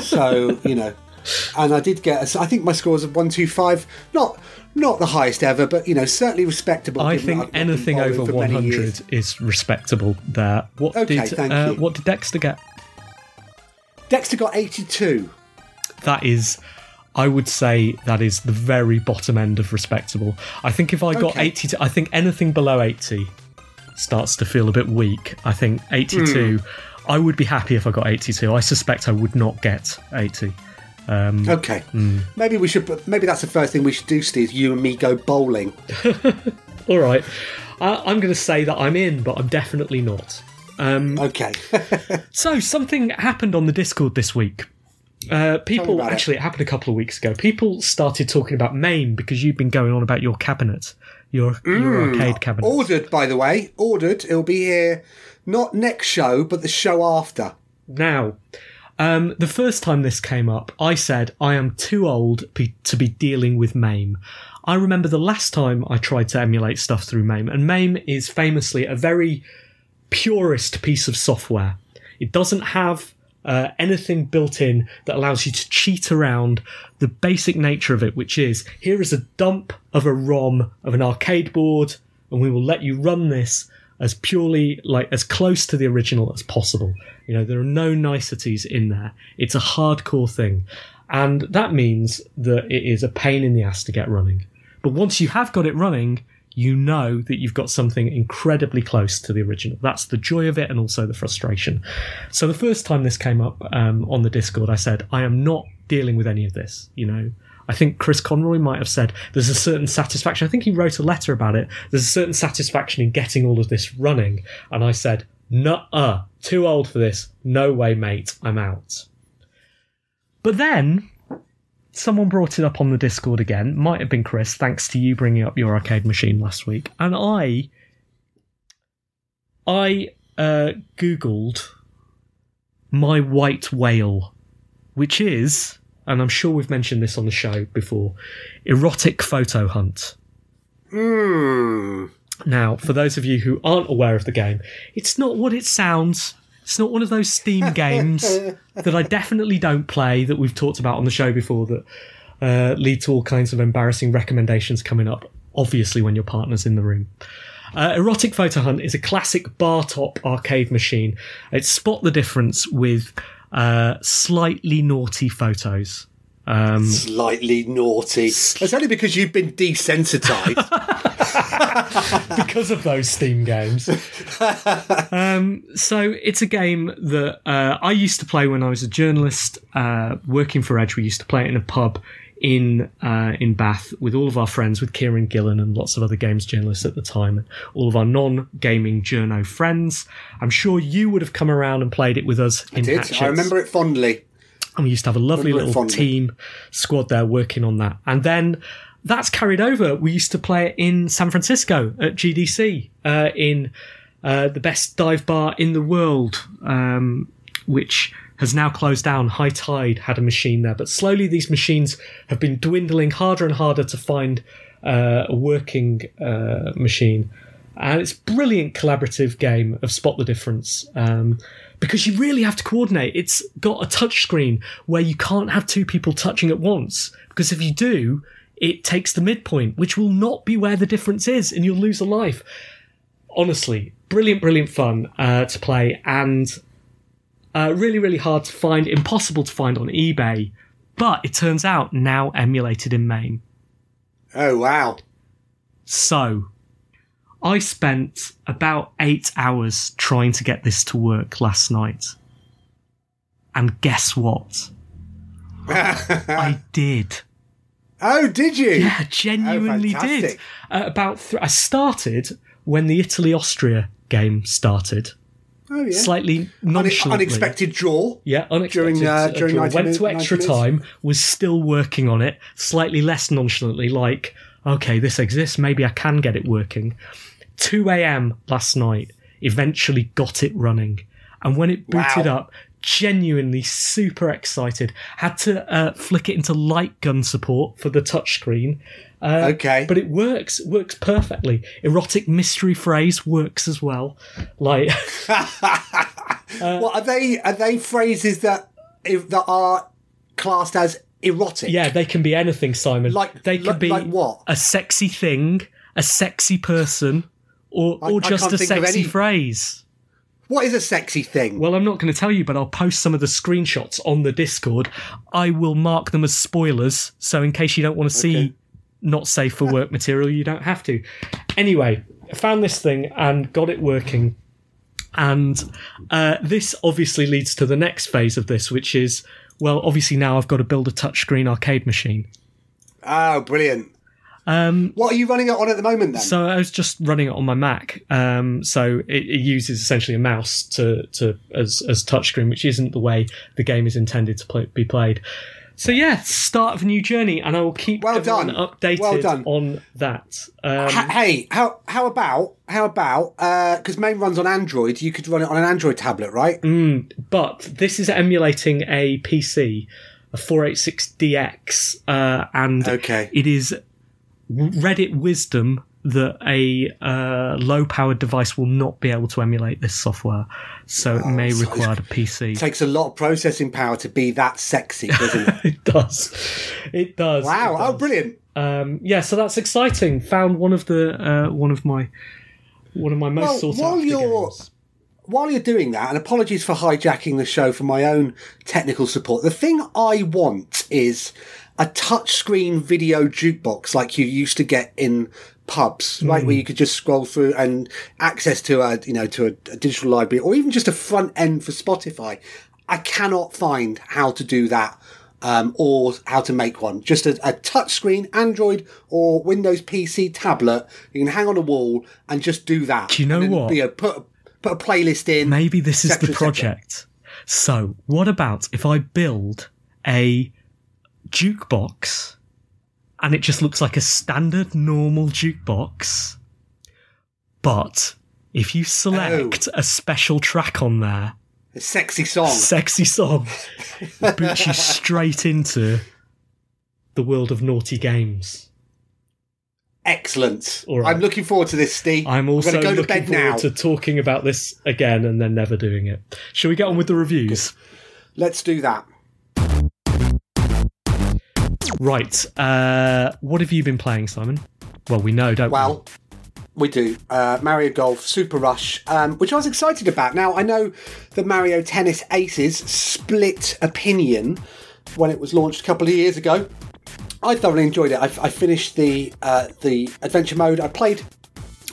So, (laughs) you know, and I did get, a, I think my score was a 125. Not not the highest ever, but, you know, certainly respectable. I think I've not been anything over 100 is respectable. There. What Okay, did thank uh, you. what did Dexter get? Dexter got 82. That is, I would say that is the very bottom end of respectable. I think if I got Okay. 80, to, I think anything below 80 starts to feel a bit weak. I think 82, Hmm. I would be happy if I got 82. I suspect I would not get 80. Okay. Hmm. Maybe we should. Maybe that's the first thing we should do, Steve. You and me go bowling. (laughs) All right. I, I'm going to say that I'm in, but I'm definitely not. Okay. (laughs) So something happened on the Discord this week. Uh, people about it. actually, it. happened a couple of weeks ago. People started talking about MAME because you've been going on about your cabinet, your your arcade cabinet. Ordered, by the way. Ordered. It'll be here not next show, but the show after. Now, um, the first time this came up, I said I am too old be- to be dealing with MAME. I remember the last time I tried to emulate stuff through MAME, and MAME is famously a very purist piece of software. It doesn't have uh, anything built in that allows you to cheat around the basic nature of it, which is here is a dump of a ROM of an arcade board, and we will let you run this as purely like as close to the original as possible. You know, there are no niceties in there. It's a hardcore thing. And that means that it is a pain in the ass to get running. But once you have got it running, you know that you've got something incredibly close to the original. That's the joy of it and also the frustration. So the first time this came up um, on the Discord, I said, I am not dealing with any of this. You know, I think Chris Conroy might have said there's a certain satisfaction. I think he wrote a letter about it. There's a certain satisfaction in getting all of this running. And I said, nuh-uh, too old for this. No way, mate. I'm out. But then someone brought it up on the Discord again. Might have been Chris, thanks to you bringing up your arcade machine last week. And I, I uh, googled my white whale, which is, and I'm sure we've mentioned this on the show before, erotic photo hunt. Hmm. Now, for those of you who aren't aware of the game, it's not what it sounds. It's not one of those Steam (laughs) games that I definitely don't play that we've talked about on the show before that uh, lead to all kinds of embarrassing recommendations coming up, obviously, when your partner's in the room. Uh, Erotic Photo Hunt is a classic bar top arcade machine. It's spot the difference with uh, slightly naughty photos. Um, Slightly naughty. It's only because you've been desensitized. (laughs) (laughs) because of those Steam games. um, so it's a game that uh, I used to play when I was a journalist uh, working for Edge. We used to play it in a pub in uh, in Bath with all of our friends, with Kieran Gillen and lots of other games journalists at the time, and all of our non-gaming journo friends. I'm sure you would have come around and played it with us. in Did Hatchets. I remember it fondly. And we used to have a lovely little team squad there working on that. And then that's carried over. We used to play it in San Francisco at GDC, uh, in uh, the best dive bar in the world, um, which has now closed down. High Tide had a machine there, but slowly these machines have been dwindling harder and harder to find uh, a working uh, machine. And it's a brilliant collaborative game of Spot the Difference. Um, because you really have to coordinate. It's got a touch screen where you can't have two people touching at once. Because if you do, it takes the midpoint, which will not be where the difference is, and you'll lose a life. Honestly, brilliant, brilliant fun uh, to play, and uh, really, really hard to find, impossible to find on eBay. But it turns out now emulated in MAME Oh, wow. So, I spent about eight hours trying to get this to work last night. And guess what? (laughs) I did. Oh, did you? Yeah, genuinely Oh, did. Uh, about th- I started when the Italy Austria game started. Oh, yeah. Slightly nonchalantly. unexpected draw. Yeah, unexpected. During, uh, uh, during draw. 90 went to extra time, was still working on it, slightly less nonchalantly, like, okay, this exists, maybe I can get it working. 2 a.m. last night, eventually got it running. And when it booted Wow. up, genuinely super excited. Had to uh, flick it into light gun support for the touchscreen. Uh, Okay. But it works, works perfectly. Erotic mystery phrase works as well. Like, (laughs) (laughs) well, are they are they phrases that if, that are classed as erotic? Yeah, they can be anything, Simon. Like- they could like- be like what? a sexy thing, a sexy person, or I- or just a sexy any- phrase. What is a sexy thing? Well, I'm not going to tell you, but I'll post some of the screenshots on the Discord. I will mark them as spoilers, so in case you don't want to see Okay. not safe for work material, you don't have to. Anyway, I found this thing and got it working. And uh, this obviously leads to the next phase of this, which is well, obviously now I've got to build a touchscreen arcade machine. oh, brilliant. Um, What are you running it on at the moment then? So I was just running it on my Mac. Um, so it, it uses essentially a mouse to to as as touchscreen, which isn't the way the game is intended to play, be played. So yeah, start of a new journey, and I will keep Well done. updated Well done. on that. Um, Ha- hey, how how about how about because MAME runs on Android, you could run it on an Android tablet, right? Mm. but this is emulating a PC, a 486DX, uh, and Okay. it is Reddit wisdom that a uh, low-powered device will not be able to emulate this software, so it may Oh, so require a PC. It takes a lot of processing power to be that sexy, (laughs) doesn't it? it does. It does. wow! It Oh, brilliant! Um, yeah, so that's exciting. Found one of the uh, one of my one of my most Well, sought while after you're- games. While you're doing that, and apologies for hijacking the show for my own technical support, the thing I want is a touchscreen video jukebox like you used to get in pubs, right, Hmm. where you could just scroll through and access to a you know to a, a digital library or even just a front end for Spotify. I cannot find how to do that. Um, or how to make one. Just a, a touchscreen Android or Windows PC tablet you can hang on a wall and just do that. Do you know what? You know, put put a playlist in. Maybe this is cetera, the project. So, what about if I build a jukebox and it just looks like a standard normal jukebox, but if you select Oh. a special track on there, A sexy song. sexy song, (laughs) it boots you straight into the world of naughty games. Excellent. All right. I'm looking forward to this, Steve. I'm also going to go to looking bed forward now. to talking about this again and then never doing it. Shall we get on with the reviews? Let's do that. Right. Uh, what have you been playing, Simon? Well, we know, don't we? Well, We do. Uh, Mario Golf Super Rush, um, which I was excited about. Now, I know the Mario Tennis Aces split opinion when it was launched a couple of years ago. I thoroughly enjoyed it. I, I finished the uh, the adventure mode. I played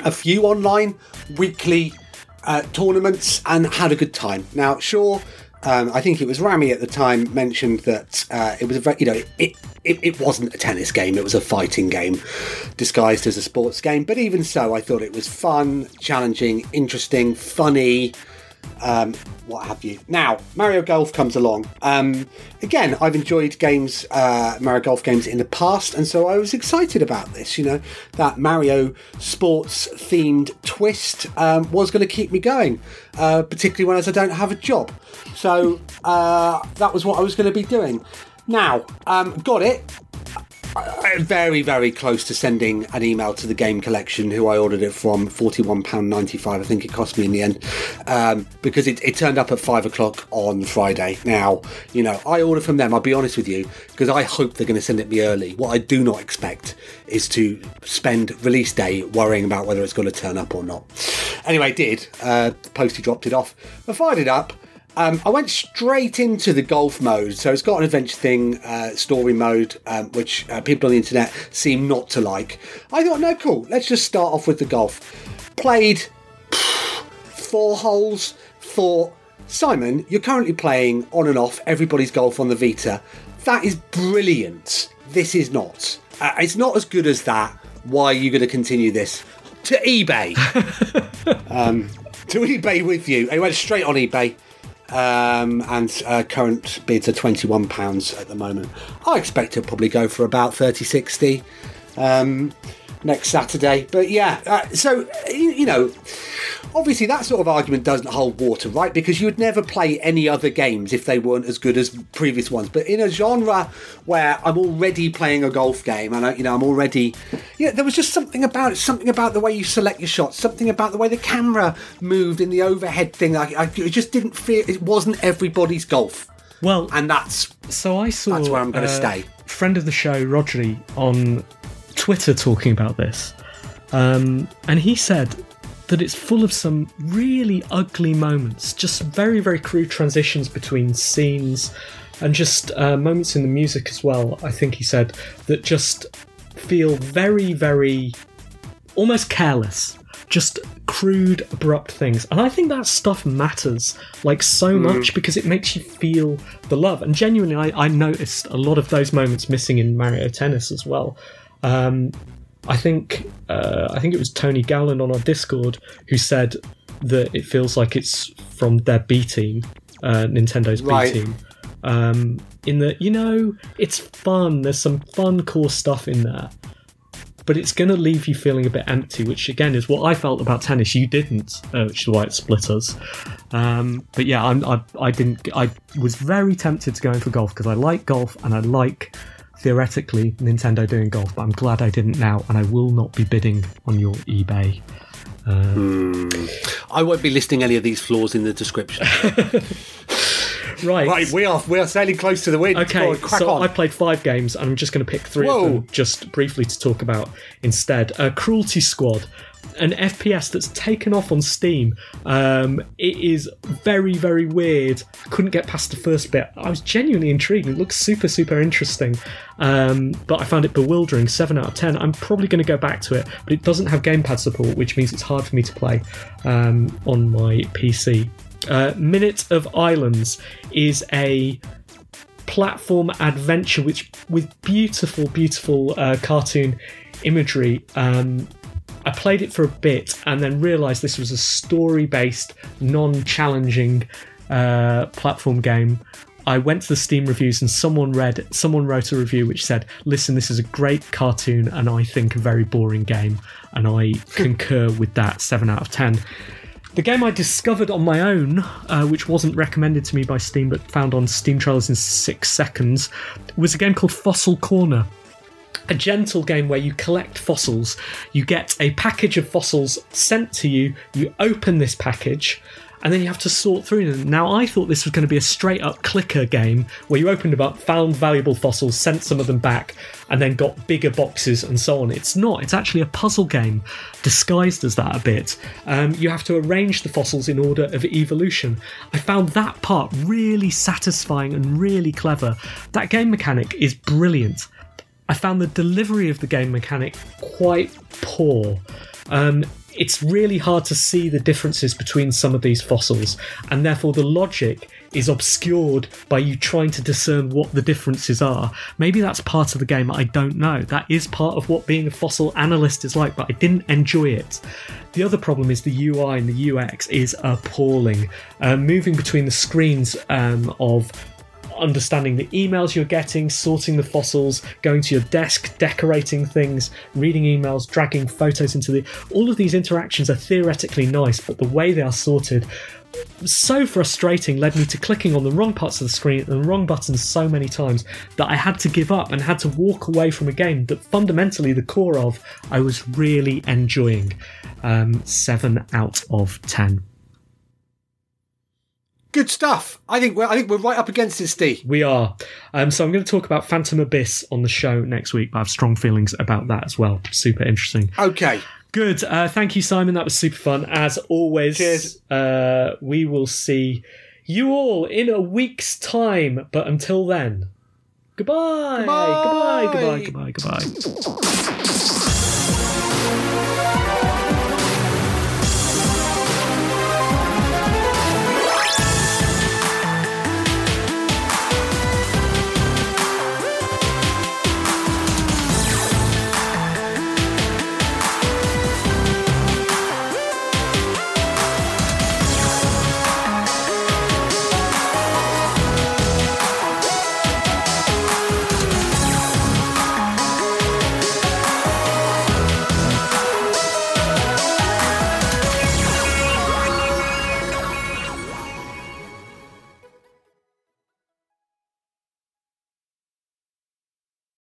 a few online weekly uh, tournaments and had a good time. Now, sure, um, I think it was Rami at the time mentioned that uh, it was a very, you know, it, it, it wasn't a tennis game, it was a fighting game disguised as a sports game. But even so, I thought it was fun, challenging, interesting, funny, um, what have you. Now, Mario Golf comes along. Um, again, I've enjoyed games, uh, Mario Golf games in the past, and so I was excited about this. You know, that Mario sports themed twist um, was going to keep me going, uh, particularly when as I don't have a job. So uh, that was what I was going to be doing. Now, um, got it. Uh, very, very close to sending an email to the game collection who I ordered it from. £41.95, I think it cost me in the end, um, because it, it, turned up at five o'clock on Friday. Now, you know, I ordered from them, I'll be honest with you, because I hope they're going to send it me early. What I do not expect is to spend release day worrying about whether it's going to turn up or not. Anyway, did. Uh, Posty dropped it off. I fired it up. Um, I went straight into the golf mode, so it's got an adventure thing, uh, story mode, um, which uh, people on the internet seem not to like. I thought, no, cool. Let's just start off with the golf. Played (sighs) four holes. Thought, Simon, you're currently playing on and off everybody's golf on the Vita. That is brilliant. This is not. Uh, it's not as good as that. Why are you going to continue this? To eBay. (laughs) um, to eBay with you. I went straight on eBay um, and uh, current bids are £21 at the moment. I expect it'll probably go for about 30 60 um, next Saturday. But yeah, uh, so, you, you, know, obviously that sort of argument doesn't hold water, right? Because you would never play any other games if they weren't as good as previous ones. But in a genre where I'm already playing a golf game and, I, you know, I'm already, you know, there was just something about it, something about the way you select your shots, something about the way the camera moved in the overhead thing. I, I it just didn't feel, it wasn't everybody's golf. Well, and that's so I saw that's where I'm going to uh, stay. Friend of the show, Rodri, on Twitter talking about this, um, and he said that it's full of some really ugly moments, just very, very crude transitions between scenes and just uh, moments in the music as well. I think he said that just feel very, very almost careless, just crude, abrupt things. And I think that stuff matters like so Hmm. much because it makes you feel the love. And genuinely, I, I noticed a lot of those moments missing in Mario Tennis as well. Um, I think uh, I think it was Tony Gowland on our Discord who said that it feels like it's from their B team, uh, Nintendo's Right. B team. Um, in that you know it's fun. There's some fun, cool stuff in there, but it's going to leave you feeling a bit empty. Which again is what I felt about tennis. You didn't, uh, which is why it split us. Um, but yeah, I'm, I I didn't. I was very tempted to go in for golf because I like golf and I like theoretically Nintendo doing golf, but I'm glad I didn't now, and I will not be bidding on your eBay. I won't be listing any of these flaws in the description. (laughs) Right. right, we are we are sailing close to the wind. Okay, Go on, crack so on. I played five games, and I'm just going to pick three Whoa. of them just briefly to talk about instead. Uh, Cruelty Squad, an FPS that's taken off on Steam. Um, it is very, very weird. Couldn't get past the first bit. I was genuinely intrigued. It looks super, super interesting, um, but I found it bewildering. Seven out of ten. I'm probably going to go back to it, but it doesn't have gamepad support, which means it's hard for me to play um, on my PC. Uh, Minute of Islands is a platform adventure which with beautiful beautiful uh, cartoon imagery um, i played it for a bit and then realized this was a story based non-challenging uh, platform game I went to the Steam reviews and someone read, someone wrote a review which said, "Listen, this is a great cartoon and I think a very boring game," and I (laughs) concur with that. Seven out of ten. The game I discovered on my own, uh, which wasn't recommended to me by Steam but found on Steam Trailers in six seconds, was a game called Fossil Corner. A gentle game where you collect fossils. You get a package of fossils sent to you. You open this package, and then you have to sort through them. Now, I thought this was going to be a straight up clicker game where you opened them up, found valuable fossils, sent some of them back, and then got bigger boxes and so on. It's not. It's actually a puzzle game disguised as that a bit. Um, you have to arrange the fossils in order of evolution. I found that part really satisfying and really clever. That game mechanic is brilliant. I found the delivery of the game mechanic quite poor. Um, it's really hard to see the differences between some of these fossils, and therefore the logic is obscured by you trying to discern what the differences are. Maybe that's part of the game, I don't know. That is part of what being a fossil analyst is like, but I didn't enjoy it. The other problem is the UI and the UX is appalling. Uh, moving between the screens um, of understanding the emails you're getting, sorting the fossils, going to your desk, decorating things, reading emails, dragging photos into the. All of these interactions are theoretically nice, but the way they are sorted so frustrating led me to clicking on the wrong parts of the screen and the wrong buttons so many times that I had to give up and had to walk away from a game that fundamentally the core of I was really enjoying. Um, 7 out of 10. Good stuff. I think we're I think we're right up against it, Steve. We are. Um, so I'm going to talk about Phantom Abyss on the show next week, but I have strong feelings about that as well. Super interesting. Okay. Good. Uh, thank you, Simon. That was super fun. As always, Cheers. Uh, we will see you all in a week's time. But until then, goodbye. Goodbye. Goodbye. Goodbye. Goodbye. Goodbye.